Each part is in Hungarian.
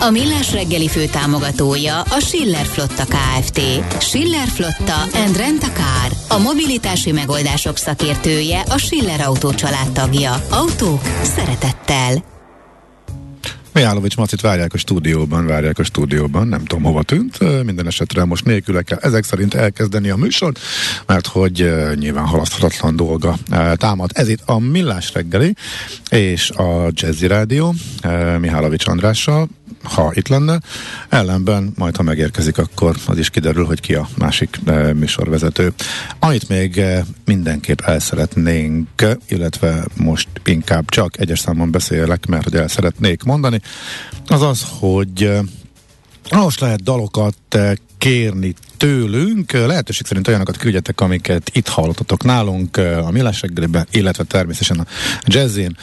A Millás reggeli fő támogatója a Schiller Flotta KFT. Schiller Flotta and Rent a Car. A mobilitási megoldások szakértője a Schiller Autó tagja. Autók szeretettel. Mihálovics Macit várják a stúdióban, várják a stúdióban, nem tudom hova tűnt, minden esetre most nélküle kell ezek szerint elkezdeni a műsort, mert hogy nyilván halaszthatatlan dolga támad. Ez itt a Millás reggeli és a Jazzy Rádió Mihálovics Andrással, ha itt lenne. Ellenben, majd ha megérkezik, akkor az is kiderül, hogy ki a másik e, műsorvezető. Amit még e, mindenképp el szeretnénk, illetve most inkább csak egyes számon beszélek, mert hogy el szeretnék mondani, az az, hogy e, most lehet dalokat kérni tőlünk. Lehetőség szerint olyanokat küldjetek, amiket itt hallottatok nálunk a Millás illetve természetesen a Jazzin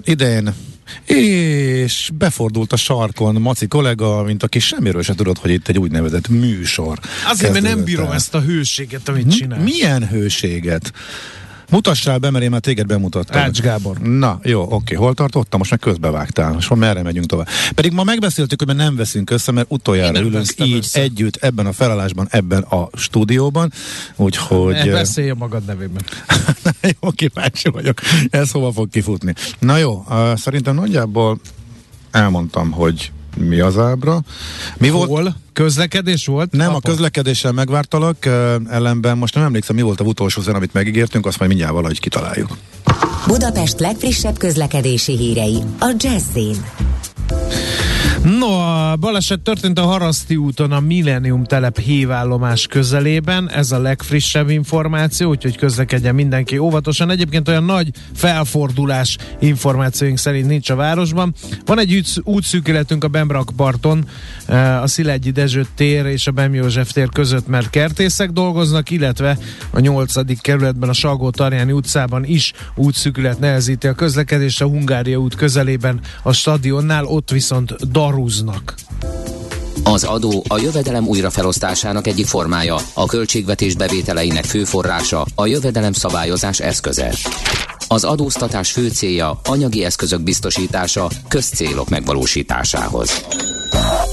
idején és befordult a sarkon Maci kollega, mint aki semmiről se tudott, hogy itt egy úgynevezett műsor. Azért, mert nem bírom ezt a hőséget, amit csinál. Milyen hőséget? Mutassál be, mert én már téged bemutattam. Rács Gábor. Na, jó, oké. Hol tartottam? Most meg közbevágtál. Most merre megyünk tovább? Pedig ma megbeszéltük, hogy nem veszünk össze, mert utoljára ülünk így össze. együtt ebben a felállásban, ebben a stúdióban. Úgyhogy... Ne, beszélj a magad nevében. jó, kíváncsi vagyok. Ez hova fog kifutni? Na jó, uh, szerintem nagyjából elmondtam, hogy mi az ábra. Mi Hol? volt? Közlekedés volt? Nem, Apa. a közlekedéssel megvártalak, ellenben most nem emlékszem, mi volt a utolsó zen, amit megígértünk, azt majd mindjárt valahogy kitaláljuk. Budapest legfrissebb közlekedési hírei a Jazzin. No, a baleset történt a Haraszti úton a Millennium telep hévállomás közelében. Ez a legfrissebb információ, úgyhogy közlekedjen mindenki óvatosan. Egyébként olyan nagy felfordulás információink szerint nincs a városban. Van egy útszűkületünk a Bembrak parton, a Szilegyi Dezső tér és a Bem József tér között, mert kertészek dolgoznak, illetve a 8. kerületben a Salgó Tarjáni utcában is útszűkület nehezíti a közlekedést a Hungária út közelében a stadionnál, ott viszont dar darúznak. Az adó a jövedelem újrafelosztásának egyik formája, a költségvetés bevételeinek fő forrása, a jövedelem szabályozás eszköze. Az adóztatás fő célja anyagi eszközök biztosítása közcélok megvalósításához.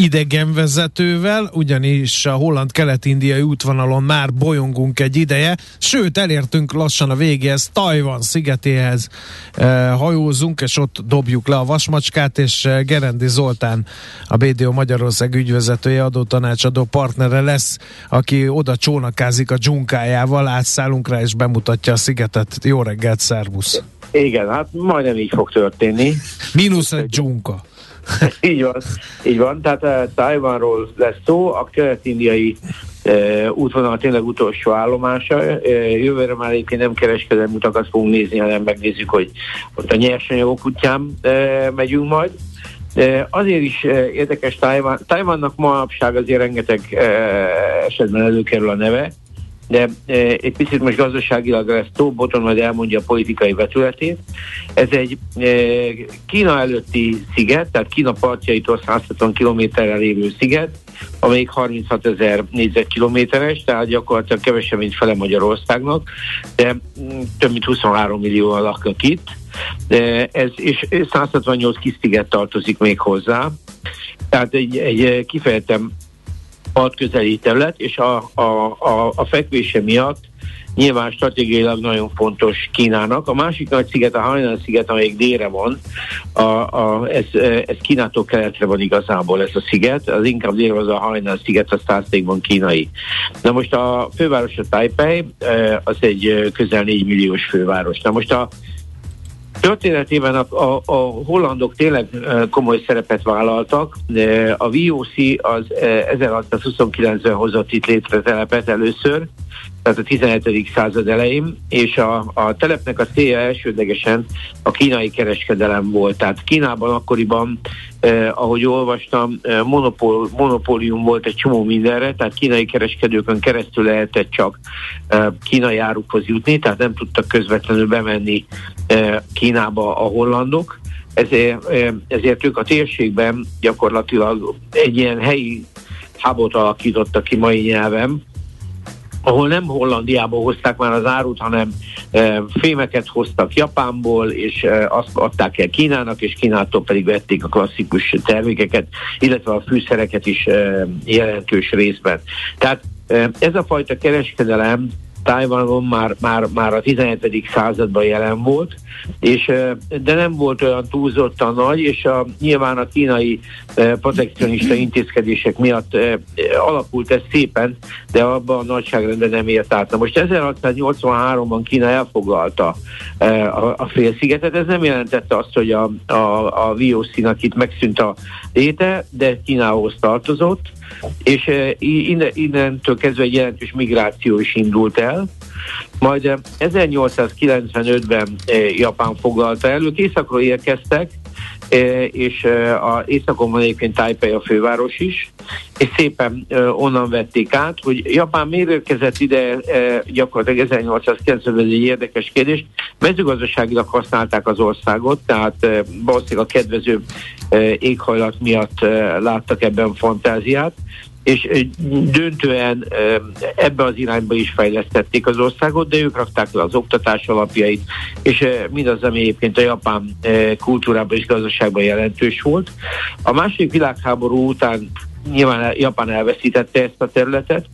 idegenvezetővel, ugyanis a holland-kelet-indiai útvonalon már bolyongunk egy ideje, sőt elértünk lassan a végéhez, Tajvan szigetéhez e, hajózunk, és ott dobjuk le a vasmacskát, és Gerendi Zoltán, a BDO Magyarország ügyvezetője, adótanácsadó partnere lesz, aki oda csónakázik a dzsunkájával, átszállunk rá, és bemutatja a szigetet. Jó reggelt, szervusz! Igen, hát majdnem így fog történni. Mínusz egy dzsunka. így van, így van. Tehát uh, Taiwanról lesz szó, a kelet-indiai uh, útvonal tényleg utolsó állomása. Uh, jövőre már egyébként nem kereskedelmi utakat fogunk nézni, hanem megnézzük, hogy ott a nyersanyagok útján uh, megyünk majd. Azért is érdekes Taiwan. Taiwannak manapság azért rengeteg esetben előkerül a neve, de e, egy picit most gazdaságilag lesz Tó Boton majd elmondja a politikai vetületét. Ez egy e, Kína előtti sziget, tehát Kína partjaitól 160 kilométerre lévő sziget, amelyik 36 ezer négyzetkilométeres, tehát gyakorlatilag kevesebb, mint fele Magyarországnak, de mm, több mint 23 millió laknak itt. De ez, és 168 kis sziget tartozik még hozzá. Tehát egy, egy kifejezetten közeli terület, és a, a, a, a fekvése miatt nyilván stratégiailag nagyon fontos Kínának. A másik nagy sziget, a Hainan sziget, amelyik délre van, a, a, ez, ez Kínától keletre van igazából ez a sziget, az inkább délre az a Hainan sziget, az száztékban kínai. Na most a főváros a Taipei, az egy közel 4 milliós főváros. Na most a Történetében a, a, a hollandok tényleg komoly szerepet vállaltak. A VOC az 1629-ben hozott itt létre telepet először, tehát a 17. század elején, és a, a telepnek a célja elsődlegesen a kínai kereskedelem volt. Tehát Kínában akkoriban, eh, ahogy olvastam, eh, monopól, monopólium volt egy csomó mindenre, tehát kínai kereskedőkön keresztül lehetett csak eh, kínai árukhoz jutni, tehát nem tudtak közvetlenül bemenni eh, Kínába a hollandok, ezért, eh, ezért ők a térségben gyakorlatilag egy ilyen helyi hábot alakítottak ki mai nyelven, ahol nem Hollandiából hozták már az árut, hanem e, fémeket hoztak Japánból, és e, azt adták el Kínának, és Kínától pedig vették a klasszikus termékeket, illetve a fűszereket is e, jelentős részben. Tehát ez a fajta kereskedelem Tájvanon már, már, már a 17. században jelen volt, és, de nem volt olyan túlzottan nagy, és a, nyilván a kínai protekcionista intézkedések miatt alakult ez szépen, de abban a nagyságrendben nem ért át. Na most 1683-ban Kína elfoglalta a, félszigetet, ez nem jelentette azt, hogy a, a, a VOC-nak itt megszűnt a léte, de Kínához tartozott, és innen, innentől kezdve egy jelentős migráció is indult el. Majd 1895-ben eh, eh, Japán foglalta el, ők északról érkeztek, és a északon van egyébként Taipei a főváros is, és szépen onnan vették át, hogy Japán miért érkezett ide gyakorlatilag 1890 ben egy érdekes kérdés. Mezőgazdaságilag használták az országot, tehát valószínűleg a kedvező éghajlat miatt láttak ebben fantáziát, és döntően ebbe az irányba is fejlesztették az országot, de ők rakták le az oktatás alapjait, és mindaz, ami egyébként a japán kultúrában és gazdaságban jelentős volt. A második világháború után nyilván Japán elveszítette ezt a területet,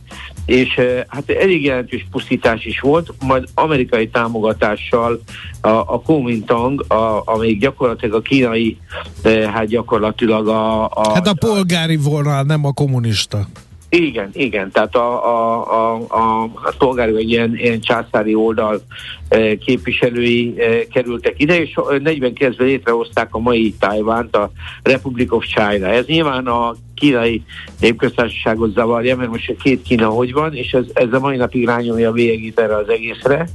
és hát elég jelentős pusztítás is volt, majd amerikai támogatással a, a Kuomintang, a, amelyik gyakorlatilag a kínai, hát gyakorlatilag a... a hát a polgári vonal, nem a kommunista. Igen, igen, tehát a, a, a, a, a polgári vagy ilyen, ilyen császári oldal e, képviselői e, kerültek ide, és 49-ben létrehozták a mai Tájvánt, a Republic of China. Ez nyilván a kínai népköztársaságot zavarja, mert most a két Kína hogy van, és ez, ez a mai napig rányomja a erre az egészre.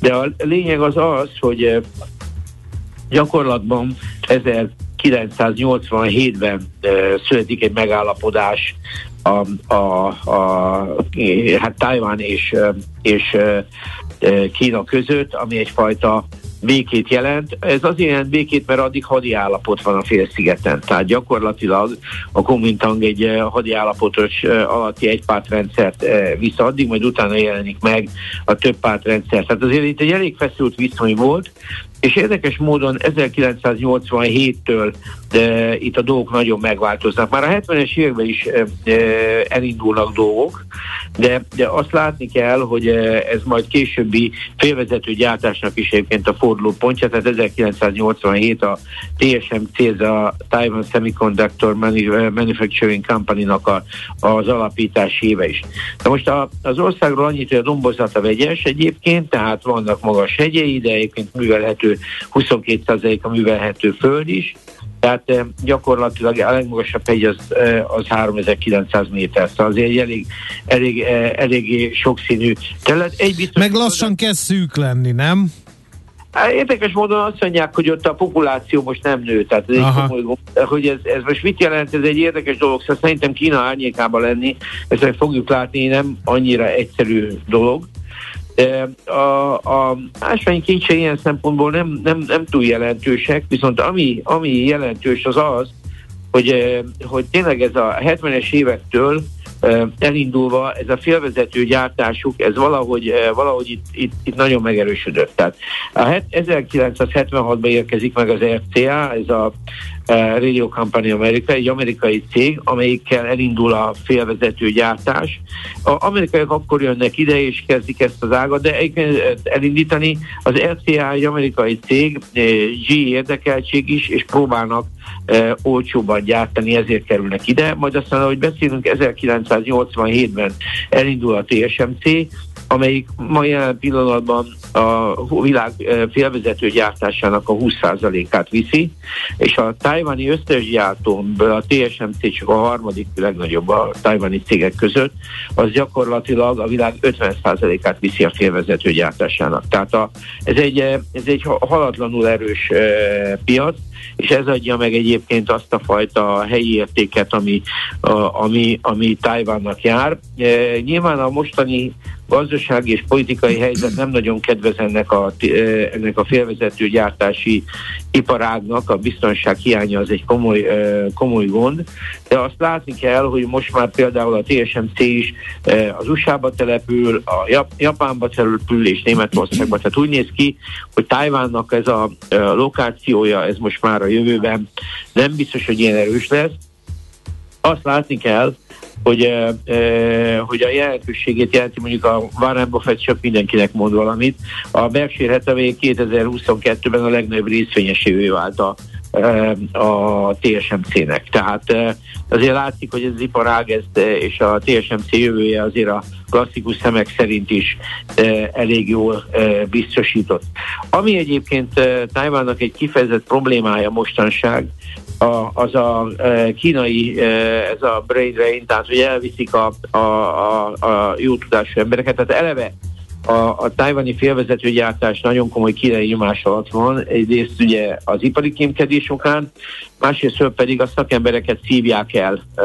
De a lényeg az az, hogy gyakorlatban 1987-ben születik egy megállapodás a, a, a hát Tajván és, és Kína között, ami egyfajta békét jelent. Ez azért jelent békét, mert addig hadi állapot van a félszigeten. Tehát gyakorlatilag a Kuomintang egy hadi állapotos alatti egypártrendszert visz addig, majd utána jelenik meg a több pártrendszer. Tehát azért itt egy elég feszült viszony volt, és érdekes módon 1987-től e, itt a dolgok nagyon megváltoznak. Már a 70-es években is e, elindulnak dolgok, de, de azt látni kell, hogy ez majd későbbi félvezető gyártásnak is egyébként a fordulópontja, tehát 1987 a TSMC, a Taiwan Semiconductor Manufacturing Company-nak a, az alapítási éve is. Na most a, az országról annyit, hogy a dombozata vegyes egyébként, tehát vannak magas hegyei, de egyébként művelhető 22% a művelhető föld is, tehát eh, gyakorlatilag a legmagasabb hegy az, eh, az 3900 méter, szóval azért egy elég, elég, eh, elég sokszínű terület. Egy biztos, Meg lassan az, kezd szűk lenni, nem? Hát érdekes módon azt mondják, hogy ott a populáció most nem nő, tehát ez egy komoly, hogy ez, ez most mit jelent, ez egy érdekes dolog, szóval szerintem Kína árnyékában lenni, ezt fogjuk látni, nem annyira egyszerű dolog. A, a ásványkincse ilyen szempontból nem, nem, nem túl jelentősek, viszont ami, ami jelentős az az, hogy, hogy tényleg ez a 70-es évektől elindulva ez a félvezető gyártásuk, ez valahogy, valahogy itt, itt, itt nagyon megerősödött. Tehát a 1976-ban érkezik meg az RCA, ez a Radio Company America, egy amerikai cég, amelyikkel elindul a félvezető gyártás. A amerikaiak akkor jönnek ide és kezdik ezt az ágat, de elindítani az RCA egy amerikai cég, G érdekeltség is, és próbálnak olcsóban gyártani, ezért kerülnek ide. Majd aztán, ahogy beszélünk, 1987-ben elindul a TSMC, amelyik ma jelen pillanatban a világ félvezető gyártásának a 20%-át viszi, és a tájvani összes gyártón, a TSMC csak a harmadik legnagyobb a tájvani cégek között, az gyakorlatilag a világ 50%-át viszi a félvezető gyártásának. Tehát a, ez, egy, ez egy halatlanul erős e, piac, és ez adja meg egyébként azt a fajta helyi értéket, ami, ami, ami Tájvánnak jár. E, nyilván a mostani gazdasági és politikai helyzet nem nagyon kedvez ennek a, e, ennek a félvezető gyártási iparágnak, a biztonság hiánya az egy komoly, e, komoly gond, de azt látni kell, hogy most már például a TSMC is az USA-ba települ, a Japánba települ és Németországba, tehát úgy néz ki, hogy Tájvánnak ez a lokációja, ez most már a jövőben nem biztos, hogy ilyen erős lesz. Azt látni kell, hogy, e, e, hogy a jelentőségét jelenti mondjuk a Warren Buffett csak mindenkinek mond valamit. A Berkshire Hathaway 2022-ben a legnagyobb részvényesévé vált a, a TSMC-nek. Tehát azért látszik, hogy ez az iparág ez, és a TSMC jövője azért a klasszikus szemek szerint is elég jól biztosított. Ami egyébként Tájvánnak egy kifejezett problémája mostanság, a, az a e, kínai, e, ez a brain drain, tehát hogy elviszik a, a, a, a jó tudású embereket, tehát eleve a, a tájvani félvezetőgyártás nagyon komoly kínai nyomás alatt van, egyrészt ugye az ipari kémkedés okán, másrészt pedig a szakembereket szívják el e,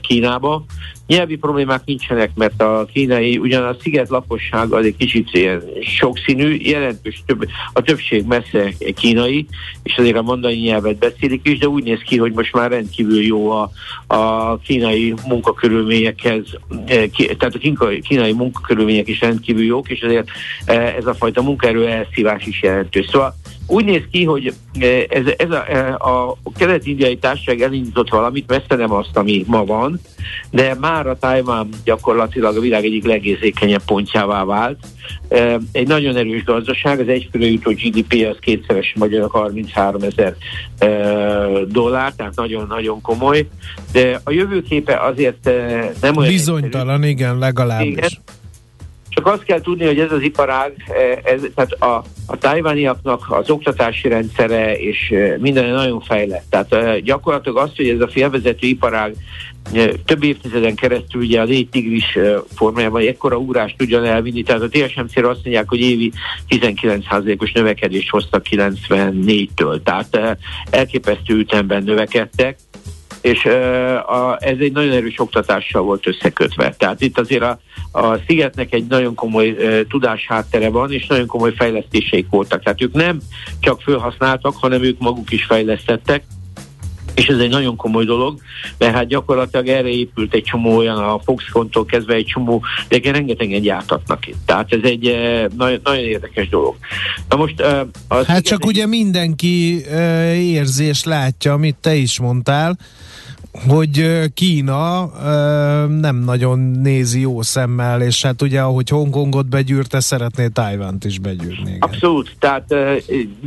Kínába, Nyelvi problémák nincsenek, mert a kínai, ugyan a sziget lakosság az egy kicsit ilyen sokszínű, jelentős több, a többség messze kínai, és azért a mondani nyelvet beszélik is, de úgy néz ki, hogy most már rendkívül jó a, a kínai munkakörülményekhez, eh, tehát a kínai munkakörülmények is rendkívül jók, és azért eh, ez a fajta munkaerő elszívás is jelentős. Szóval úgy néz ki, hogy eh, ez, ez a, eh, a kelet-indiai társaság elindított valamit, messze nem azt, ami ma van, de már a Tájván gyakorlatilag a világ egyik legérzékenyebb pontjává vált. Eh, egy nagyon erős gazdaság, az egyfőre jutó GDP az kétszeres magyarok 33 ezer dollár, tehát nagyon-nagyon komoly, de a jövőképe azért nem olyan... Bizonytalan, egyszerű. igen, legalábbis. Igen, csak azt kell tudni, hogy ez az iparág, eh, ez, tehát a, a tájvániaknak az oktatási rendszere és eh, minden nagyon fejlett. Tehát eh, gyakorlatilag azt, hogy ez a félvezető iparág több évtizeden keresztül ugye a négy tigris formájában ekkora úrást tudjon elvinni, tehát a TSMC-re azt mondják, hogy évi 19%-os növekedést hoztak 94-től, tehát elképesztő ütemben növekedtek, és ez egy nagyon erős oktatással volt összekötve. Tehát itt azért a, a Szigetnek egy nagyon komoly uh, tudás háttere van, és nagyon komoly fejlesztéseik voltak. Tehát ők nem csak felhasználtak, hanem ők maguk is fejlesztettek, és ez egy nagyon komoly dolog, mert hát gyakorlatilag erre épült egy csomó olyan a Foxconn-tól kezdve egy csomó, de rengetegen gyártatnak itt. Tehát ez egy nagyon, nagyon érdekes dolog. Na most... Hát csak ugye mindenki érzés látja, amit te is mondtál, hogy Kína nem nagyon nézi jó szemmel, és hát ugye, ahogy Hongkongot begyűrte, szeretné Tájvánt is begyűrni. Abszolút, tehát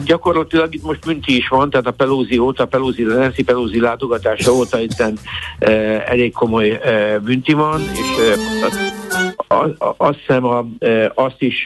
gyakorlatilag itt most Münti is van, tehát a Pelosi óta, Pelosi, Nancy Pelosi látogatása óta itt elég komoly Münti van, és azt hiszem a, azt is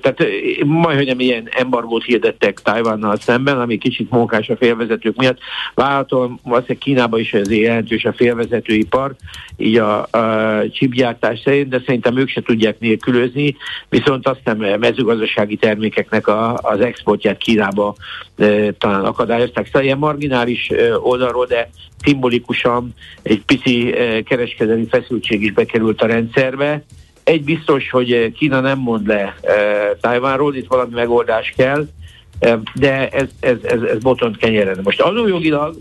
tehát majd, hogy ilyen embargót hirdettek Tajvannal szemben, ami kicsit mókás a félvezetők miatt. Várhatóan valószínűleg Kínában is ez jelentős a félvezetőipar, így a, a csipgyártás szerint, de szerintem ők se tudják nélkülözni, viszont azt nem mezőgazdasági termékeknek a, az exportját Kínába e, talán akadályozták. Szóval ilyen marginális e, oldalról, de szimbolikusan egy pici e, kereskedelmi feszültség is bekerült a rendszerbe. Egy biztos, hogy Kína nem mond le e, Tájvánról, itt valami megoldás kell, e, de ez, ez, ez, ez botont kenyeren. Most adójogilag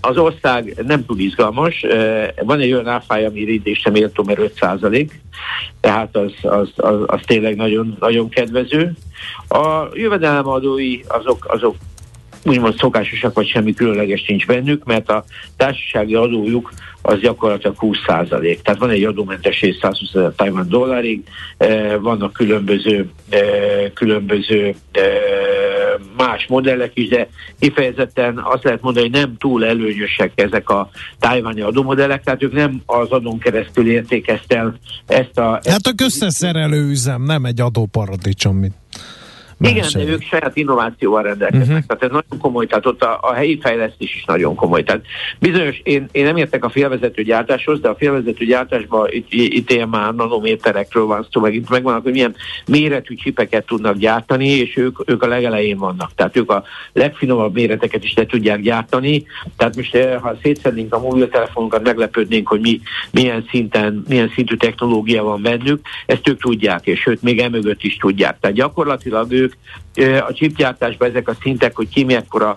az ország nem túl izgalmas, van egy olyan áfája, ami ridésre méltó, mert 5 százalék, tehát az, az, az, az tényleg nagyon, nagyon kedvező. A jövedelemadói azok, azok úgymond szokásosak, vagy semmi különleges nincs bennük, mert a társasági adójuk az gyakorlatilag 20 százalék. Tehát van egy adómentesség 120 ezer Taiwan dollárig, vannak különböző, különböző más más modellek is, de kifejezetten azt lehet mondani, hogy nem túl előnyösek ezek a tájványi adómodellek, tehát ők nem az adón keresztül értékezte el ezt a... Ezt hát a közszerelő üzem, nem egy adóparadicsom, mint igen, de ők saját innovációval rendelkeznek. Uh-huh. Tehát ez nagyon komoly, tehát ott a, a helyi fejlesztés is nagyon komoly. Tehát bizonyos, én, én nem értek a félvezető gyártáshoz, de a félvezető gyártásban itt, itt ilyen már nanométerekről van szó, meg itt megvannak, hogy milyen méretű csipeket tudnak gyártani, és ők, ők a legelején vannak. Tehát ők a legfinomabb méreteket is le tudják gyártani. Tehát most eh, ha szétszednénk a mobiltelefonokat, meglepődnénk, hogy mi, milyen szinten, milyen szintű technológia van bennük, ezt ők tudják, és sőt, még emögött is tudják. Tehát gyakorlatilag ők ők a csipgyártásban ezek a szintek, hogy ki mekkora,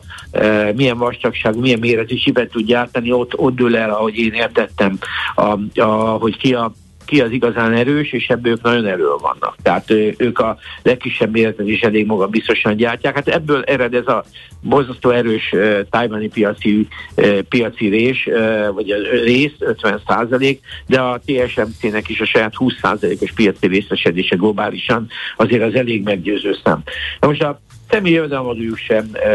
milyen vastagság, milyen méretű csipet tud gyártani, ott, ott dől el, ahogy én értettem, a, a, hogy ki a ki az igazán erős, és ebből ők nagyon erről vannak. Tehát ők a legkisebb méretet is elég maga biztosan gyártják. Hát ebből ered ez a borzasztó erős uh, tájvani piaci, uh, piaci rés, uh, vagy rész, 50 százalék, de a TSMC-nek is a saját 20 százalékos piaci részesedése globálisan azért az elég meggyőző szám. Na most a személyi jövedelemadójuk sem e,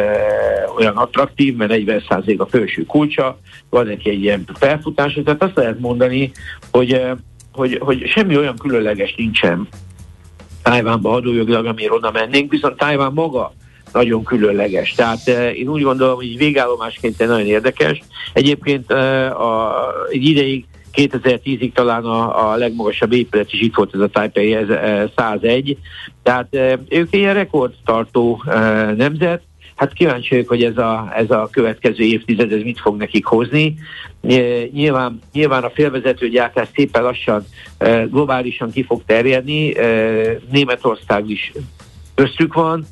olyan attraktív, mert 40% a felső kulcsa, van neki egy ilyen felfutása, tehát azt lehet mondani, hogy e, hogy, hogy semmi olyan különleges nincsen Tájvánban adójogilag, amire oda mennénk, viszont Tájván maga nagyon különleges. Tehát eh, én úgy gondolom, hogy végállomásként nagyon érdekes. Egyébként eh, a, egy ideig 2010-ig talán a, a legmagasabb épület is itt volt ez a Taipei ez, eh, 101. Tehát eh, ők ilyen rekordtartó nemzet, Hát kíváncsi vagyok, hogy ez a, ez a következő évtized ez mit fog nekik hozni. Nyilván, nyilván a félvezető gyártás szépen lassan globálisan ki fog terjedni. Németország is köztük van,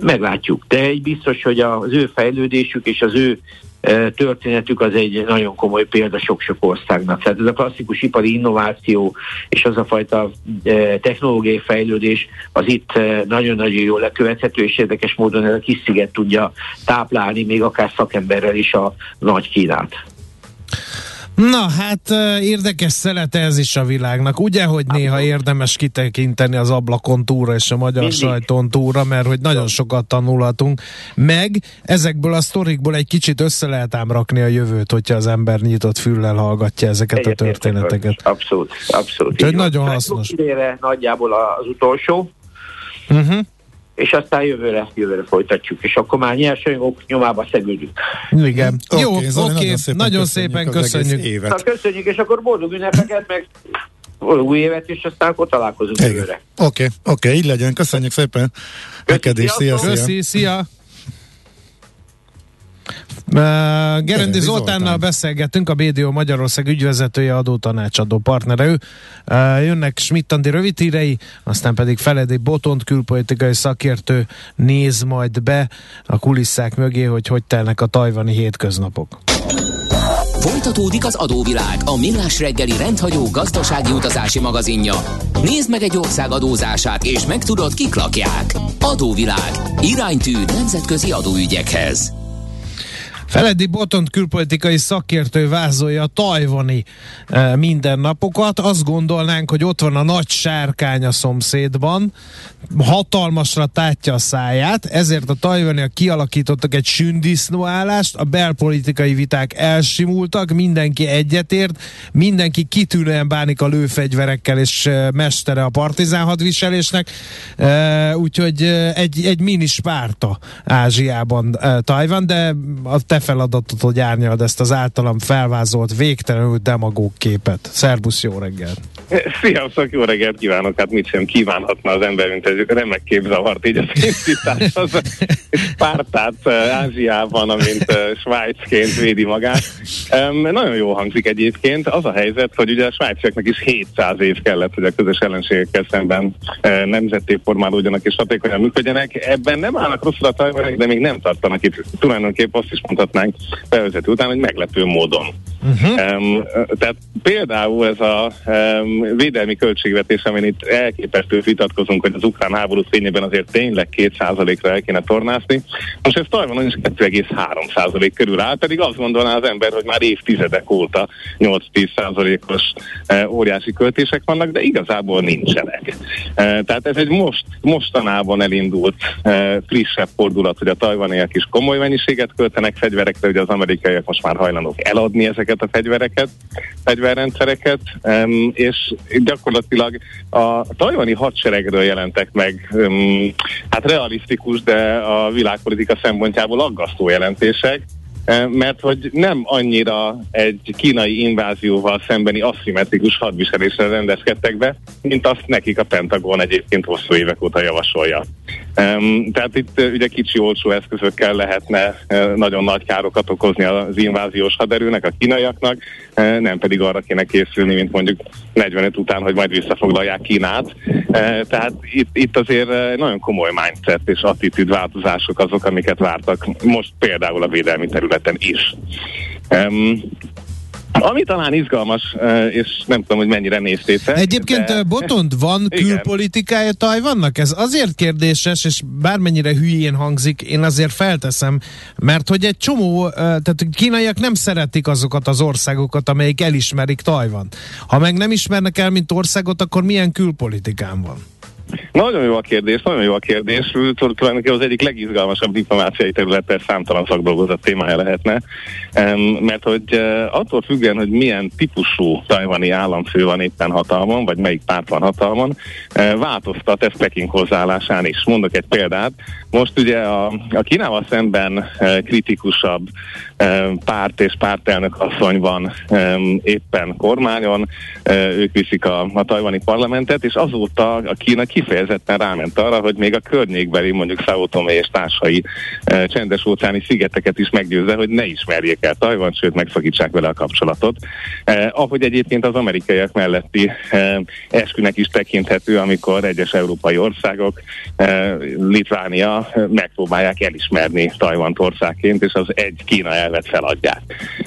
meglátjuk. De egy biztos, hogy az ő fejlődésük és az ő történetük az egy nagyon komoly példa sok-sok országnak. Tehát ez a klasszikus ipari innováció és az a fajta technológiai fejlődés az itt nagyon-nagyon jól lekövethető, és érdekes módon ez a kis sziget tudja táplálni még akár szakemberrel is a nagy Kínát. Na hát érdekes szelete ez is a világnak. Ugye, hogy néha érdemes kitekinteni az ablakon túra és a magyar Mindig. sajton túra, mert hogy nagyon sokat tanulhatunk. Meg ezekből a sztorikból egy kicsit össze lehet ám rakni a jövőt, hogyha az ember nyitott füllel hallgatja ezeket Egyet a történeteket. Abszolút, abszolút. Úgyhogy nagyon hasznos. Idére nagyjából az utolsó. Uh-huh és aztán jövőre, jövőre folytatjuk, és akkor már nyersanyagok nyomába szegődünk. Igen. Okay, Jó, oké, okay, nagyon szépen, nagyon szépen köszönjük. köszönjük. Évet. Na, köszönjük, és akkor boldog ünnepeket, meg új évet, és aztán akkor találkozunk Igen. jövőre. Oké, okay, oké, okay, így legyen, köszönjük szépen. Neked is, szia, szia. Köszi, szia. Uh, Gerendi Zoltánnal beszélgettünk, a BDO Magyarország ügyvezetője, adótanácsadó partnere ő. Jönnek Schmidt-Andi rövid hírei, aztán pedig Feledi Botont külpolitikai szakértő néz majd be a kulisszák mögé, hogy hogy telnek a tajvani hétköznapok. Folytatódik az adóvilág, a millás reggeli rendhagyó gazdasági utazási magazinja. Nézd meg egy ország adózását, és megtudod, kik lakják. Adóvilág. Iránytű nemzetközi adóügyekhez. Feledi Botont külpolitikai szakértő vázolja a tajvani e, mindennapokat. Azt gondolnánk, hogy ott van a nagy sárkány a szomszédban, hatalmasra tátja a száját, ezért a tajvaniak kialakítottak egy sündisznóállást, a belpolitikai viták elsimultak, mindenki egyetért, mindenki kitűnően bánik a lőfegyverekkel, és e, mestere a partizán hadviselésnek, e, úgyhogy egy, egy mini Spárta Ázsiában e, Tajvan, de a te feladatot, hogy árnyald ezt az általam felvázolt végtelenül demagóg képet. Szerbusz, jó reggelt! Sziasztok, jó reggelt kívánok! Hát mit sem kívánhatna az ember, mint egy remek képzavart így a szintítás. Az pártát Ázsiában, amint Svájcként védi magát. Um, nagyon jó hangzik egyébként. Az a helyzet, hogy ugye a svájciaknak is 700 év kellett, hogy a közös ellenségekkel szemben nemzetté formálódjanak és hatékonyan működjenek. Ebben nem állnak rosszul a de még nem tartanak itt. Tulajdonképp azt is mondhatnánk bevezető után, hogy meglepő módon Uh-huh. Um, tehát például ez a um, védelmi költségvetés, amin itt elképesztő vitatkozunk, hogy az ukrán háború fényében azért tényleg 2%-ra el kéne tornászni. Most ez Tajvanon is 2,3% körül áll, pedig azt gondolná az ember, hogy már évtizedek óta 8-10%-os uh, óriási költések vannak, de igazából nincsenek. Uh, tehát ez egy most, mostanában elindult uh, frissebb fordulat, hogy a tajvaniak is komoly mennyiséget költenek fegyverekre, hogy az amerikaiak most már hajlandók eladni ezeket a fegyvereket, fegyverrendszereket, um, és gyakorlatilag a tajvani hadseregről jelentek meg hát realisztikus, de a világpolitika szempontjából aggasztó jelentések, mert hogy nem annyira egy kínai invázióval szembeni aszimmetrikus hadviselésre rendezkedtek be, mint azt nekik a Pentagon egyébként hosszú évek óta javasolja. Tehát itt ugye kicsi olcsó eszközökkel lehetne nagyon nagy károkat okozni az inváziós haderőnek, a kínaiaknak, nem pedig arra kéne készülni, mint mondjuk 45 után, hogy majd visszafoglalják Kínát. Tehát itt, itt azért nagyon komoly mindset és attitűdváltozások azok, amiket vártak most például a védelmi területen is. Ami talán izgalmas, és nem tudom, hogy mennyire néztétek. Egyébként de... Botond van külpolitikája Tajvannak? Ez azért kérdéses, és bármennyire hülyén hangzik, én azért felteszem, mert hogy egy csomó, tehát kínaiak nem szeretik azokat az országokat, amelyik elismerik Tajvan. Ha meg nem ismernek el, mint országot, akkor milyen külpolitikán van? Nagyon jó a kérdés, nagyon jó a kérdés. Tulajdonképpen az egyik legizgalmasabb diplomáciai területen számtalan szakdolgozat témája lehetne, mert hogy eh, attól függően, hogy milyen típusú tajvani államfő van éppen hatalmon, vagy melyik párt van hatalmon, eh, változtat ez Peking hozzáállásán is. Mondok egy példát. Most ugye a, a Kínával szemben eh, kritikusabb párt és pártelnök asszony van éppen kormányon, ők viszik a, a tajvani parlamentet, és azóta a Kína kifejezetten ráment arra, hogy még a környékbeli, mondjuk Sao és társai csendes óceáni szigeteket is meggyőzze, hogy ne ismerjék el Tajvan, sőt megszakítsák vele a kapcsolatot. ahogy egyébként az amerikaiak melletti eskünek is tekinthető, amikor egyes európai országok, Litvánia megpróbálják elismerni Tajvant országként, és az egy Kína el elvet feladják.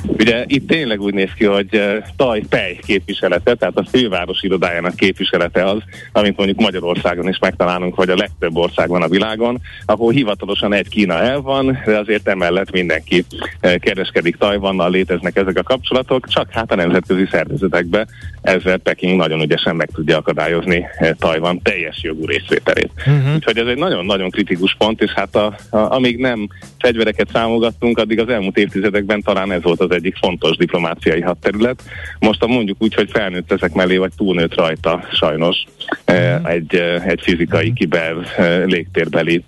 Ugye itt tényleg úgy néz ki, hogy uh, Tajpej képviselete, tehát a főváros irodájának képviselete az, amit mondjuk Magyarországon is megtalálunk, vagy a legtöbb országban a világon, ahol hivatalosan egy Kína el van, de azért emellett mindenki uh, kereskedik Tajvannal, léteznek ezek a kapcsolatok, csak hát a nemzetközi szervezetekbe ezzel Peking nagyon ügyesen meg tudja akadályozni uh, Tajvan teljes jogú részvételét. Uh-huh. Úgyhogy ez egy nagyon-nagyon kritikus pont, és hát a, a, amíg nem fegyvereket számogattunk, addig az elmúlt évtizedekben talán ez volt az egyik fontos diplomáciai hadterület. Most a mondjuk úgy, hogy felnőtt ezek mellé, vagy túlnőtt rajta sajnos mm. egy, eh, egy fizikai mm. kiber eh, légtérbeli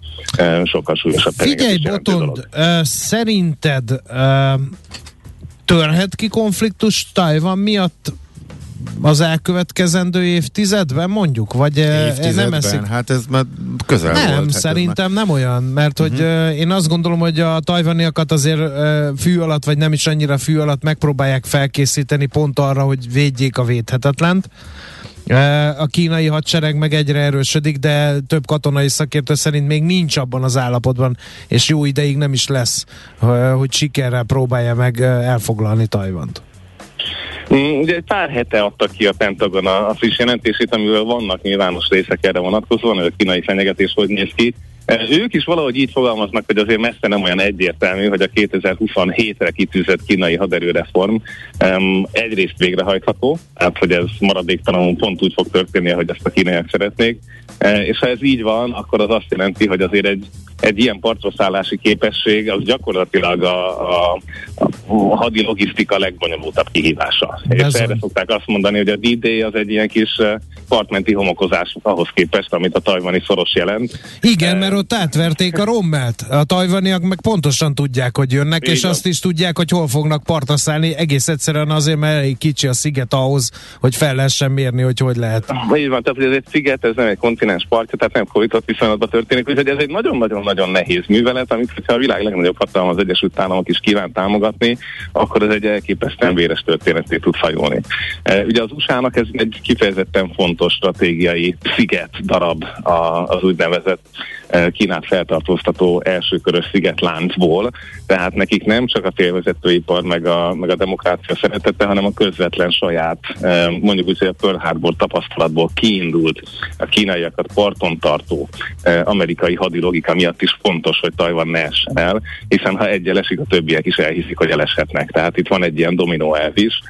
sokkal súlyosabb Figyelj, Botond, szerinted törhet ki konfliktus Tajvan miatt az elkövetkezendő évtizedben mondjuk? Vagy évtizedben? nem eszik? Hát ez már közel nem, volt. Hát szerintem már... nem olyan, mert uh-huh. hogy uh, én azt gondolom, hogy a tajvaniakat azért uh, fű alatt, vagy nem is annyira fű alatt megpróbálják felkészíteni pont arra, hogy védjék a védhetetlent. A kínai hadsereg meg egyre erősödik, de több katonai szakértő szerint még nincs abban az állapotban, és jó ideig nem is lesz, hogy sikerrel próbálja meg elfoglalni Tajvant. Mm, ugye pár hete adtak ki a Pentagon a, a friss jelentését, amivel vannak nyilvános részek erre vonatkozóan, hogy a kínai fenyegetés hogy néz ki. E, ők is valahogy így fogalmaznak, hogy azért messze nem olyan egyértelmű, hogy a 2027-re kitűzött kínai haderőreform um, egyrészt végrehajtható, hát hogy ez maradéktalanul pont úgy fog történni, hogy ezt a kínaiak szeretnék, e, és ha ez így van, akkor az azt jelenti, hogy azért egy egy ilyen partraszállási képesség az gyakorlatilag a, a, a hadi logisztika legbonyolultabb kihívása. És erre szokták azt mondani, hogy a D-Day az egy ilyen kis eh, partmenti homokozás ahhoz képest, amit a tajvani szoros jelent. Igen, uh, mert ott átverték a rommelt. A tajvaniak meg pontosan tudják, hogy jönnek, és van. azt is tudják, hogy hol fognak partra szállni. Egész egyszerűen azért, mert elég kicsi a sziget ahhoz, hogy fel lehessen mérni, hogy hogy lehet. Így van, tehát ez egy sziget, ez nem egy kontinens partja, tehát nem fordított viszonylatban történik, úgyhogy ez egy nagyon-nagyon nagyon nehéz művelet, amit ha a világ legnagyobb hatalma az Egyesült Államok is kíván támogatni, akkor ez egy elképesztően véres történeté tud fajolni. E, ugye az USA-nak ez egy kifejezetten fontos stratégiai sziget darab az úgynevezett Kínát feltartóztató elsőkörös szigetláncból, tehát nekik nem csak a félvezetőipar meg a, meg a demokrácia szeretete, hanem a közvetlen saját, mondjuk úgy, hogy a Pearl Harbor tapasztalatból kiindult a kínaiakat parton tartó amerikai hadilogika miatt is fontos, hogy Tajvan ne essen el, hiszen ha egyel esik, a többiek is elhiszik, hogy eleshetnek. Tehát itt van egy ilyen dominó elv is,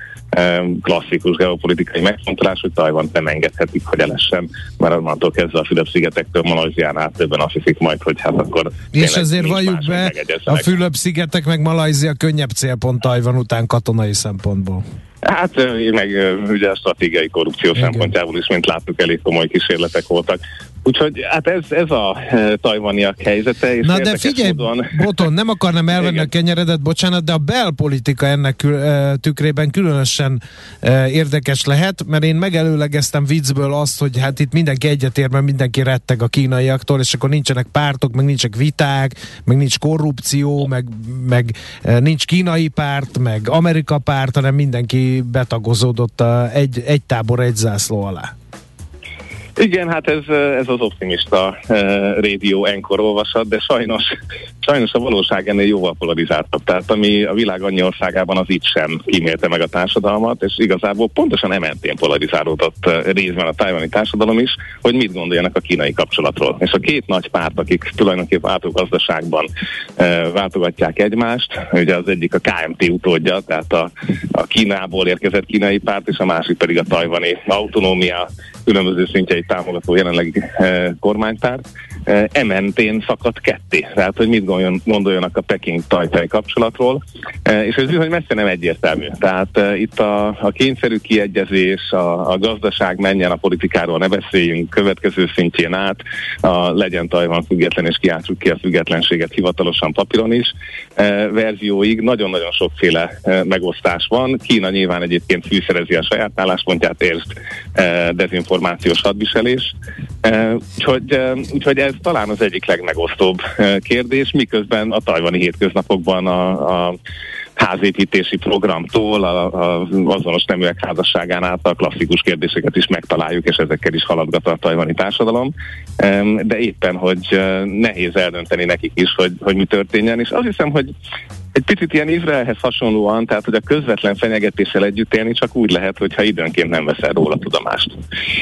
klasszikus geopolitikai megfontolás, hogy Tajvan nem engedhetik, hogy elessen, mert onnantól kezdve a Fülöp-szigetektől Malajzián át többen azt hiszik majd, hogy hát akkor... És ezért valljuk be, a Fülöp-szigetek meg Malajzia könnyebb célpont Tajvan után katonai szempontból. Hát meg ugye a stratégiai korrupció Igen. szempontjából is, mint láttuk, elég komoly kísérletek voltak. Úgyhogy hát ez, ez a e, tajvaniak helyzete. És Na de figyelj, módon... Boton, nem akarnám elvenni Igen. a kenyeredet, bocsánat, de a belpolitika ennek kül, e, tükrében különösen e, érdekes lehet, mert én megelőlegeztem viccből azt, hogy hát itt mindenki egyetér, mert mindenki retteg a kínaiaktól, és akkor nincsenek pártok, meg nincsenek viták, meg nincs korrupció, meg, meg nincs kínai párt, meg Amerika párt, hanem mindenki betagozódott a egy, egy tábor, egy zászló alá. Igen, hát ez, ez az optimista uh, rédió enkor olvasat, de sajnos, sajnos a valóság ennél jóval polarizáltabb. Tehát ami a világ annyi országában az itt sem kímélte meg a társadalmat, és igazából pontosan ementén polarizálódott uh, részben a tájvani társadalom is, hogy mit gondoljanak a kínai kapcsolatról. És a két nagy párt, akik tulajdonképpen gazdaságban uh, váltogatják egymást, ugye az egyik a KMT utódja, tehát a, a Kínából érkezett kínai párt, és a másik pedig a tajvani autonómia különböző szintjeit támogató jelenlegi eh, kormánypárt, ementén szakadt ketté. Tehát, hogy mit gondoljanak a Peking-Tajtai kapcsolatról, eh, és ez bizony messze nem egyértelmű. Tehát itt a, a kényszerű kiegyezés, a, a gazdaság menjen, a politikáról ne beszéljünk, következő szintjén át, a legyen Tajvan független, és kiáltsuk ki a függetlenséget hivatalosan papíron is, verzióig nagyon-nagyon sokféle megosztás van. Kína nyilván egyébként fűszerezi a saját álláspontját, érzt dezinformációs hadviselés. Úgyhogy, úgyhogy ez talán az egyik legmegosztóbb kérdés, miközben a tajvani hétköznapokban a, a házépítési programtól, a, a azonos neműek házasságán át a klasszikus kérdéseket is megtaláljuk, és ezekkel is haladgat a tajvani társadalom. De éppen, hogy nehéz eldönteni nekik is, hogy, hogy mi történjen, és azt hiszem, hogy egy picit ilyen Izraelhez hasonlóan, tehát hogy a közvetlen fenyegetéssel együtt élni csak úgy lehet, hogyha időnként nem veszel róla tudomást.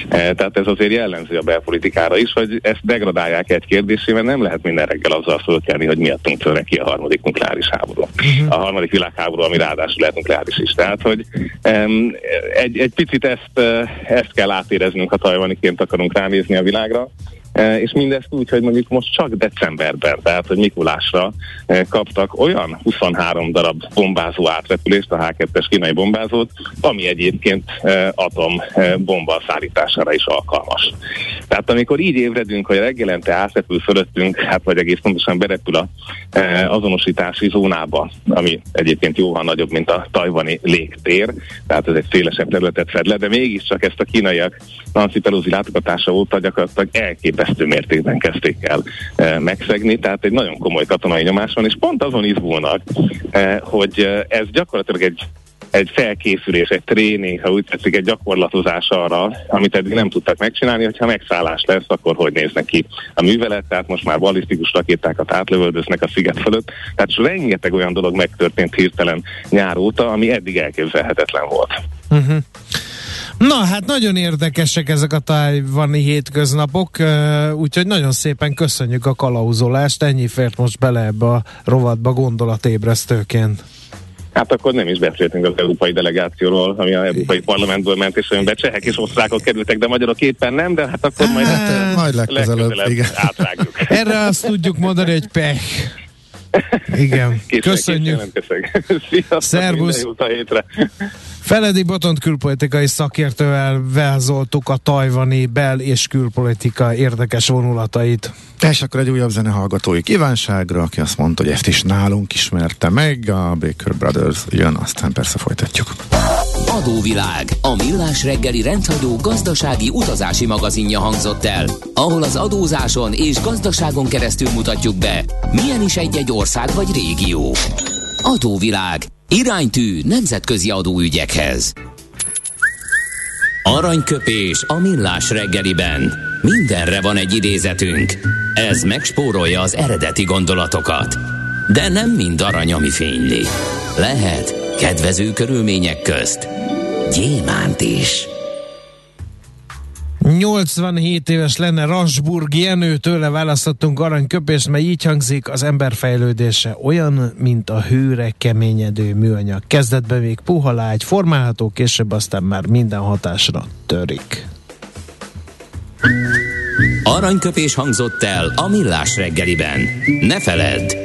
E, tehát ez azért jellemző a belpolitikára is, hogy ezt degradálják egy kérdésével, nem lehet minden reggel azzal fölkelni, hogy miattunk tőle ki a harmadik nukleáris háború. Uh-huh. A harmadik világháború, ami ráadásul lehet nukleáris is. Tehát, hogy um, egy, egy picit ezt, e, ezt kell átéreznünk, ha tajvaniként akarunk ránézni a világra. E, és mindezt úgy, hogy mondjuk most csak decemberben, tehát hogy Mikulásra e, kaptak olyan 23 darab bombázó átrepülést, a H2-es kínai bombázót, ami egyébként e, atombomba szállítására is alkalmas. Tehát amikor így ébredünk, hogy reggelente átrepül fölöttünk, hát vagy egész pontosan berepül a azonosítási zónába, ami egyébként jóval nagyobb, mint a tajvani légtér, tehát ez egy szélesebb területet fed le, de mégiscsak ezt a kínaiak Nancy Pelosi látogatása óta gyakorlatilag elképesztő elképesztő mértékben kezdték el e, megszegni, tehát egy nagyon komoly katonai nyomás van, és pont azon izgulnak, e, hogy eh, ez gyakorlatilag egy egy felkészülés, egy tréning, ha úgy tetszik, egy gyakorlatozás arra, amit eddig nem tudtak megcsinálni, hogyha megszállás lesz, akkor hogy néznek ki a művelet, tehát most már ballisztikus rakétákat átlövöldöznek a sziget fölött, tehát rengeteg olyan dolog megtörtént hirtelen nyár óta, ami eddig elképzelhetetlen volt. Uh-huh. Na, hát nagyon érdekesek ezek a tájvani hétköznapok, úgyhogy nagyon szépen köszönjük a kalauzolást, ennyi fért most bele ebbe a rovatba gondolatébresztőként. Hát akkor nem is beszéltünk az európai delegációról, ami a európai parlamentből ment, és olyan csehek és osztrákok kerültek, de magyarok éppen nem, de hát akkor majd, hát, majd legközelebb, igen. Erre azt tudjuk mondani, hogy pech. Igen, köszönjük. Sziasztok, Szervusz. Feledi Botont külpolitikai szakértővel vázoltuk a tajvani bel- és külpolitika érdekes vonulatait. És akkor egy újabb zenehallgatói kívánságra, aki azt mondta, hogy ezt is nálunk ismerte meg, a Baker Brothers jön, aztán persze folytatjuk. Adóvilág, a millás reggeli rendhagyó gazdasági utazási magazinja hangzott el, ahol az adózáson és gazdaságon keresztül mutatjuk be, milyen is egy-egy ország vagy régió. Adóvilág, iránytű nemzetközi adóügyekhez. Aranyköpés a millás reggeliben. Mindenre van egy idézetünk. Ez megspórolja az eredeti gondolatokat. De nem mind arany, ami fényli. Lehet kedvező körülmények közt gyémánt is. 87 éves lenne Rasburg Jenő, tőle választottunk aranyköpést, mert így hangzik az ember fejlődése olyan, mint a hőre keményedő műanyag. Kezdetben még puha lágy, formálható, később aztán már minden hatásra törik. Aranyköpés hangzott el a millás reggeliben. Ne feledd,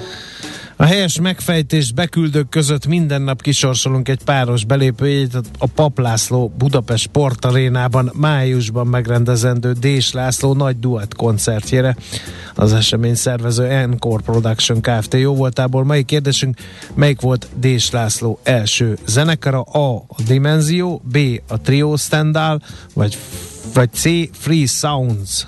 A helyes megfejtés beküldők között minden nap kisorsolunk egy páros belépőjét a Paplászló Budapest Sportarénában májusban megrendezendő Dés László nagy duett koncertjére. Az esemény szervező Encore Production Kft. jó voltából. Mai kérdésünk, melyik volt Dés László első zenekara? A. A Dimenzió, B. A Trio Standal, vagy, vagy C. Free Sounds.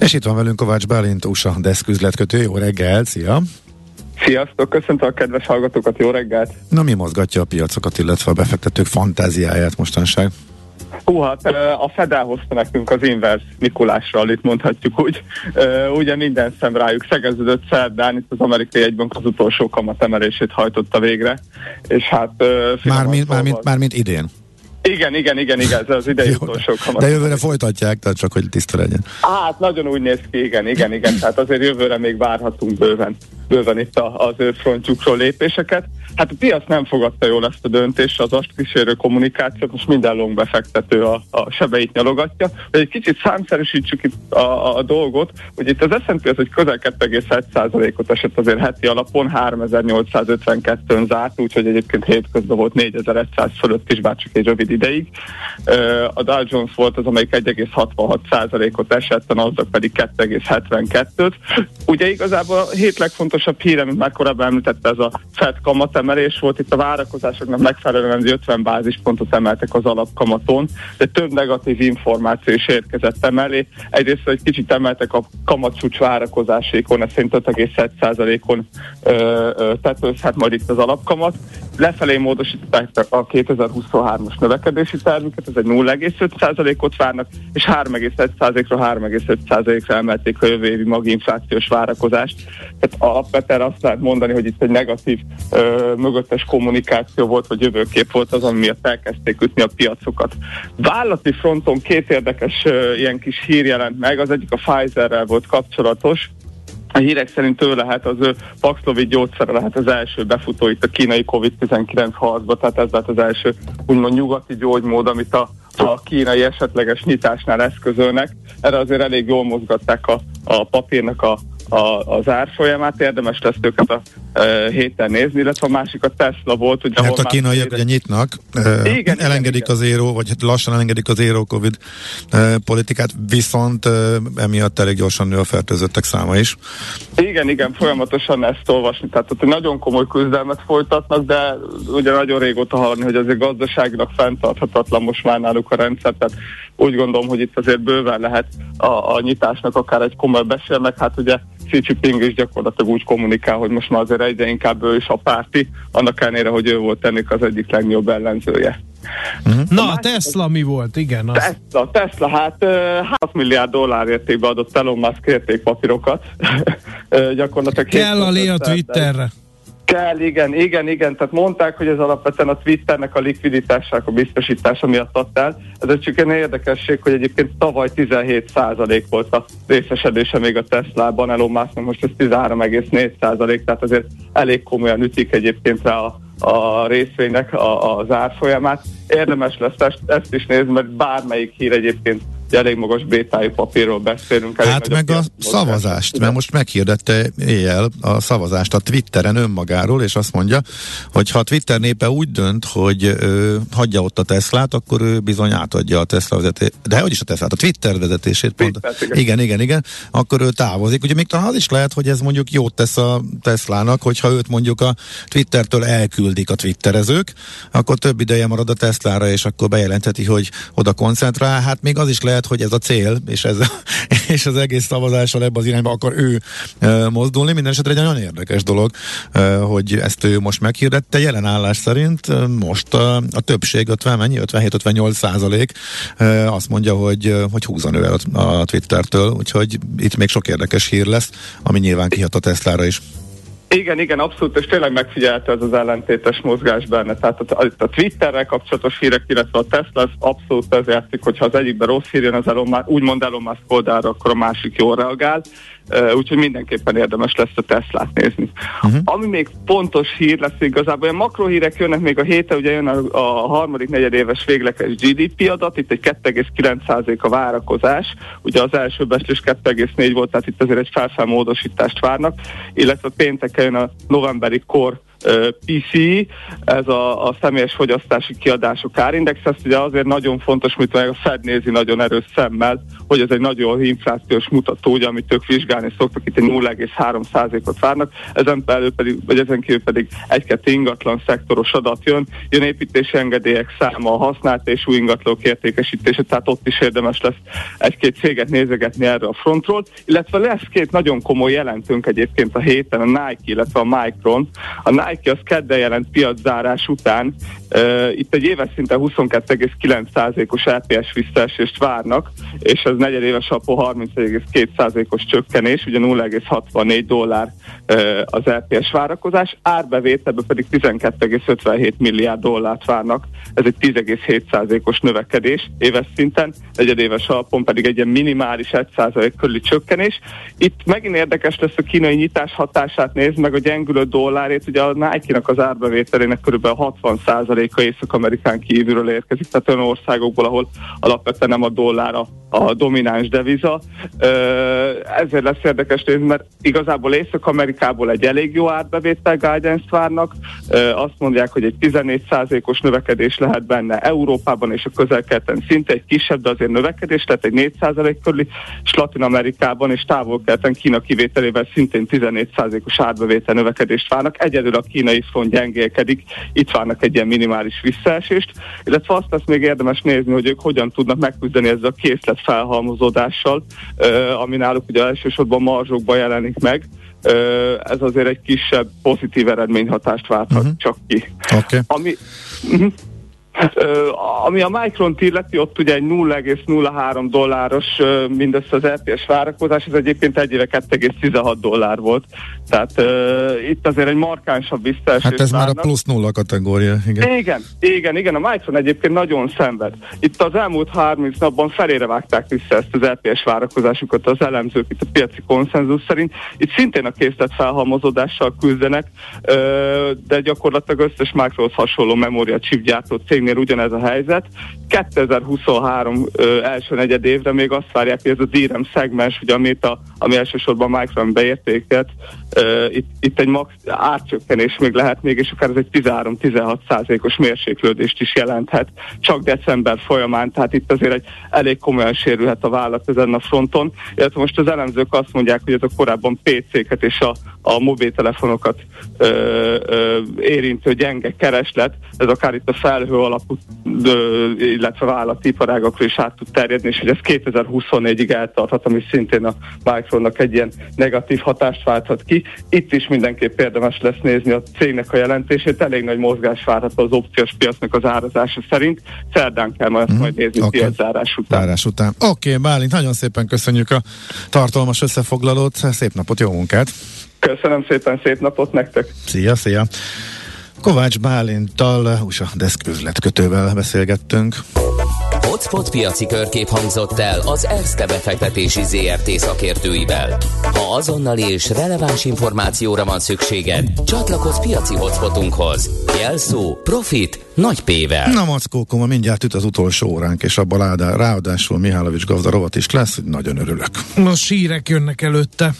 És itt van velünk Kovács Bálint, USA deszküzletkötő. Jó reggel, szia! Sziasztok, köszöntöm a kedves hallgatókat, jó reggelt! Na mi mozgatja a piacokat, illetve a befektetők fantáziáját mostanság? Hú, hát a Fed elhozta nekünk az inverse Mikulásra, itt mondhatjuk úgy. Ugye minden szem rájuk szegeződött szerdán, itt az amerikai egybank az utolsó kamatemelését hajtotta végre, és hát... Mármint, mármint, mármint idén. Igen, igen, igen, igen, ez az idei utolsó kamat. De jövőre folytatják, tehát csak hogy tiszta legyen. Hát nagyon úgy néz ki, igen, igen, igen, tehát azért jövőre még várhatunk bőven, bőven itt az ő frontjukról lépéseket. Hát a piac nem fogadta jól ezt a döntést, az azt kísérő kommunikációt, most minden long befektető a, a sebeit nyalogatja. Hogy egy kicsit számszerűsítsük itt a, a dolgot, hogy itt az S&P az egy közel 2,1%-ot esett azért heti alapon, 3852-ön zárt, úgyhogy egyébként hétközben volt 4100 fölött is, bár csak egy rövid ideig. A Dow Jones volt az, amelyik 1,66%-ot esett, a Nasdaq pedig 2,72-t. Ugye igazából a hét legfontosabb híre, mint már korábban említette, ez a Fed kamatemelés volt. Itt a várakozásoknak megfelelően 50 bázispontot emeltek az alapkamaton, de több negatív információ is érkezett emellé. Egyrészt egy kicsit emeltek a kamatcsúcs várakozásékon, ez szerint 5,1%-on tetőzhet majd itt az alapkamat. Lefelé módosították a 2023-as növekedési tervüket, ez egy 0,5%-ot várnak, és 3,1%-ra 3,5%-ra emelték a jövő évi maginflációs várakozást. Tehát alapvetően azt lehet mondani, hogy itt egy negatív ö, mögöttes kommunikáció volt, vagy jövőkép volt az, ami miatt elkezdték ütni a piacokat. Vállalati fronton két érdekes ö, ilyen kis hír jelent meg, az egyik a Pfizerrel volt kapcsolatos, a hírek szerint ő lehet az ő Paxlovid gyógyszere lehet az első befutó itt a kínai COVID-19 harcba, tehát ez lehet az első úgymond nyugati gyógymód, amit a, a kínai esetleges nyitásnál eszközölnek. Erre azért elég jól mozgatták a, a papírnak a a, az árfolyamát, érdemes lesz őket a e, héten nézni, illetve a másik a Tesla volt. Ugye, hát a kínaiak ugye nyitnak, e, igen, elengedik igen, az éró, vagy lassan elengedik az éró Covid e, politikát, viszont e, emiatt elég gyorsan nő a fertőzöttek száma is. Igen, igen, folyamatosan ezt olvasni, tehát ott nagyon komoly küzdelmet folytatnak, de ugye nagyon régóta hallani, hogy azért gazdaságilag fenntarthatatlan most már náluk a rendszer, tehát úgy gondolom, hogy itt azért bőven lehet a, a nyitásnak akár egy komoly beszélnek, hát ugye Xi Jinping is gyakorlatilag úgy kommunikál, hogy most már azért egyre inkább ő is a párti, annak ellenére, hogy ő volt ennek az egyik legnagyobb ellenzője. Uh-huh. Na, a Tesla mi volt? Igen. Az... Tesla, Tesla, hát 6 milliárd dollár értékbe adott Elon Musk értékpapírokat. gyakorlatilag Kell a lé a Twitterre. Kell, igen, igen, igen. Tehát mondták, hogy ez alapvetően a Twitternek a likviditásának a biztosítása miatt adt el. Ez csak egy érdekesség, hogy egyébként tavaly 17% volt a részesedése még a Tesla-ban, Elon Musk most ez 13,4%, tehát azért elég komolyan ütik egyébként rá a, a részvénynek a, az árfolyamát. Érdemes lesz ezt, ezt is nézni, mert bármelyik hír egyébként elég magas bétájú papírról beszélünk. Hát meg a szavazást, mert most meghirdette éjjel a szavazást a Twitteren önmagáról, és azt mondja, hogy ha a Twitter népe úgy dönt, hogy ö, hagyja ott a Teslát, akkor ő bizony átadja a Tesla vezetését, de hogy is a Teslát, a Twitter vezetését pont. Twitter, igen. igen, igen, igen, akkor ő távozik. Ugye még talán az is lehet, hogy ez mondjuk jót tesz a Teslának, hogyha őt mondjuk a Twittertől elküldik a twitterezők, akkor több ideje marad a Teslára, és akkor bejelentheti, hogy oda koncentrál. Hát még az is lehet, lehet, hogy ez a cél, és, ez, és az egész szavazással ebbe az irányba akar ő mozdulni. Minden esetre egy nagyon érdekes dolog, hogy ezt ő most meghirdette. Jelen állás szerint most a, többség 50, mennyi? 57-58 százalék azt mondja, hogy, hogy húzan ő a Twittertől, úgyhogy itt még sok érdekes hír lesz, ami nyilván kihat a Teslára is. Igen, igen, abszolút, és tényleg megfigyelte ez az ellentétes mozgás benne. Tehát a, a, Twitterrel kapcsolatos hírek, illetve a Tesla az abszolút ez játszik, hogyha az egyikben rossz hír jön az Elon, úgymond Elon Musk oldalra, akkor a másik jól reagál úgyhogy mindenképpen érdemes lesz a Teslát nézni. Uh-huh. Ami még pontos hír lesz igazából, olyan makrohírek jönnek még a héten, ugye jön a, a harmadik negyedéves végleges GDP adat, itt egy 2,9% a várakozás, ugye az első becslés 2,4 volt, tehát itt azért egy felfelmódosítást várnak, illetve pénteken jön a novemberi kor PCI, ez a, a személyes fogyasztási kiadások árindex, ezt ugye azért nagyon fontos, mint meg a Fed nézi nagyon erős szemmel, hogy ez egy nagyon inflációs mutató, ugye, amit ők vizsgálni szoktak, itt egy 0,3%-ot várnak, ezen belül pedig, vagy ezen kívül pedig egy-kettő ingatlan szektoros adat jön, jön építési engedélyek száma, használt és új ingatlanok értékesítése, tehát ott is érdemes lesz egy-két céget nézegetni erre a frontról, illetve lesz két nagyon komoly jelentőnk egyébként a héten, a Nike, illetve a Micron. A Nike Nike az kedden jelent piaczárás után, uh, itt egy éves szinten 22,9%-os LPS visszaesést várnak, és az negyedéves alapú 31,2%-os csökkenés, ugye 0,64 dollár uh, az LPS várakozás, árbevételben pedig 12,57 milliárd dollárt várnak, ez egy 10,7%-os növekedés éves szinten, negyedéves alapon pedig egy ilyen minimális 1% körüli csökkenés. Itt megint érdekes lesz a kínai nyitás hatását nézni, meg a gyengülő dollárét, ugye a Nike-nak az árbevételének kb. 60%-a Észak-Amerikán kívülről érkezik, tehát olyan országokból, ahol alapvetően nem a dollár a, domináns deviza. Ezért lesz érdekes nézni, mert igazából Észak-Amerikából egy elég jó árbevétel guidance várnak. Azt mondják, hogy egy 14%-os növekedés lehet benne Európában és a közel szinte egy kisebb, de azért növekedés, tehát egy 4% körüli, és Latin Amerikában és távol Kína kivételével szintén 14%-os árbevétel növekedést várnak. Egyedül a kínai font gyengélkedik, itt várnak egy ilyen minimális visszaesést, illetve azt lesz még érdemes nézni, hogy ők hogyan tudnak megküzdeni ezzel a készlet felhalmozódással, ami náluk ugye elsősorban marzsokban jelenik meg, ez azért egy kisebb pozitív eredményhatást válthat uh-huh. csak ki. Okay. Ami, uh-huh. Ami a Micron illeti, ott ugye egy 0,03 dolláros mindössze az LPS várakozás, ez egyébként egy éve 2,16 dollár volt. Tehát uh, itt azért egy markánsabb visszaesés. Hát ez már a plusz nulla kategória, igen. Igen, igen, igen, a Micron egyébként nagyon szenved. Itt az elmúlt 30 napban felére vágták vissza ezt az LPS várakozásukat az elemzők itt a piaci konszenzus szerint. Itt szintén a készlet felhalmozódással küzdenek, uh, de gyakorlatilag összes Microhoz hasonló memória chip gyártó cégnél ugyanez a helyzet. 2023 ö, első negyed évre még azt várják, hogy ez a DRAM szegmens, ugye, amit a, ami elsősorban Micron beértéket, itt, itt egy max árcsökkenés még lehet még, és akár ez egy 13-16 százalékos mérséklődést is jelenthet, csak december folyamán, tehát itt azért egy elég komolyan sérülhet a vállalat ezen a fronton, illetve most az elemzők azt mondják, hogy ez a korábban PC-ket és a, a mobiltelefonokat ö, ö, érintő gyenge kereslet, ez akár itt a felhő alapú, ö, illetve vállatiparágakra is át tud terjedni, és hogy ez 2024-ig eltarthat, ami szintén a Micronnak egy ilyen negatív hatást válthat ki. Itt is mindenképp érdemes lesz nézni a cégnek a jelentését, elég nagy mozgás várható az opciós piacnak az árazása szerint. Szerdán kell majd, mm, majd nézni okay. piaczárás után. Zárás után. Oké, okay, Bálint, nagyon szépen köszönjük a tartalmas összefoglalót, szép napot, jó munkát! Köszönöm szépen, szép napot nektek! Szia, szia! Kovács Bálinttal, USA Desk üzletkötővel beszélgettünk. Hotspot piaci körkép hangzott el az ERSZTE befektetési ZRT szakértőivel. Ha azonnali és releváns információra van szükséged, csatlakozz piaci hotspotunkhoz. Jelszó Profit nagy P-vel. Na, Mackókoma, mindjárt üt az utolsó óránk, és abban ráadásul Mihálovics gazda rovat is lesz, nagyon örülök. Most sírek jönnek előtte.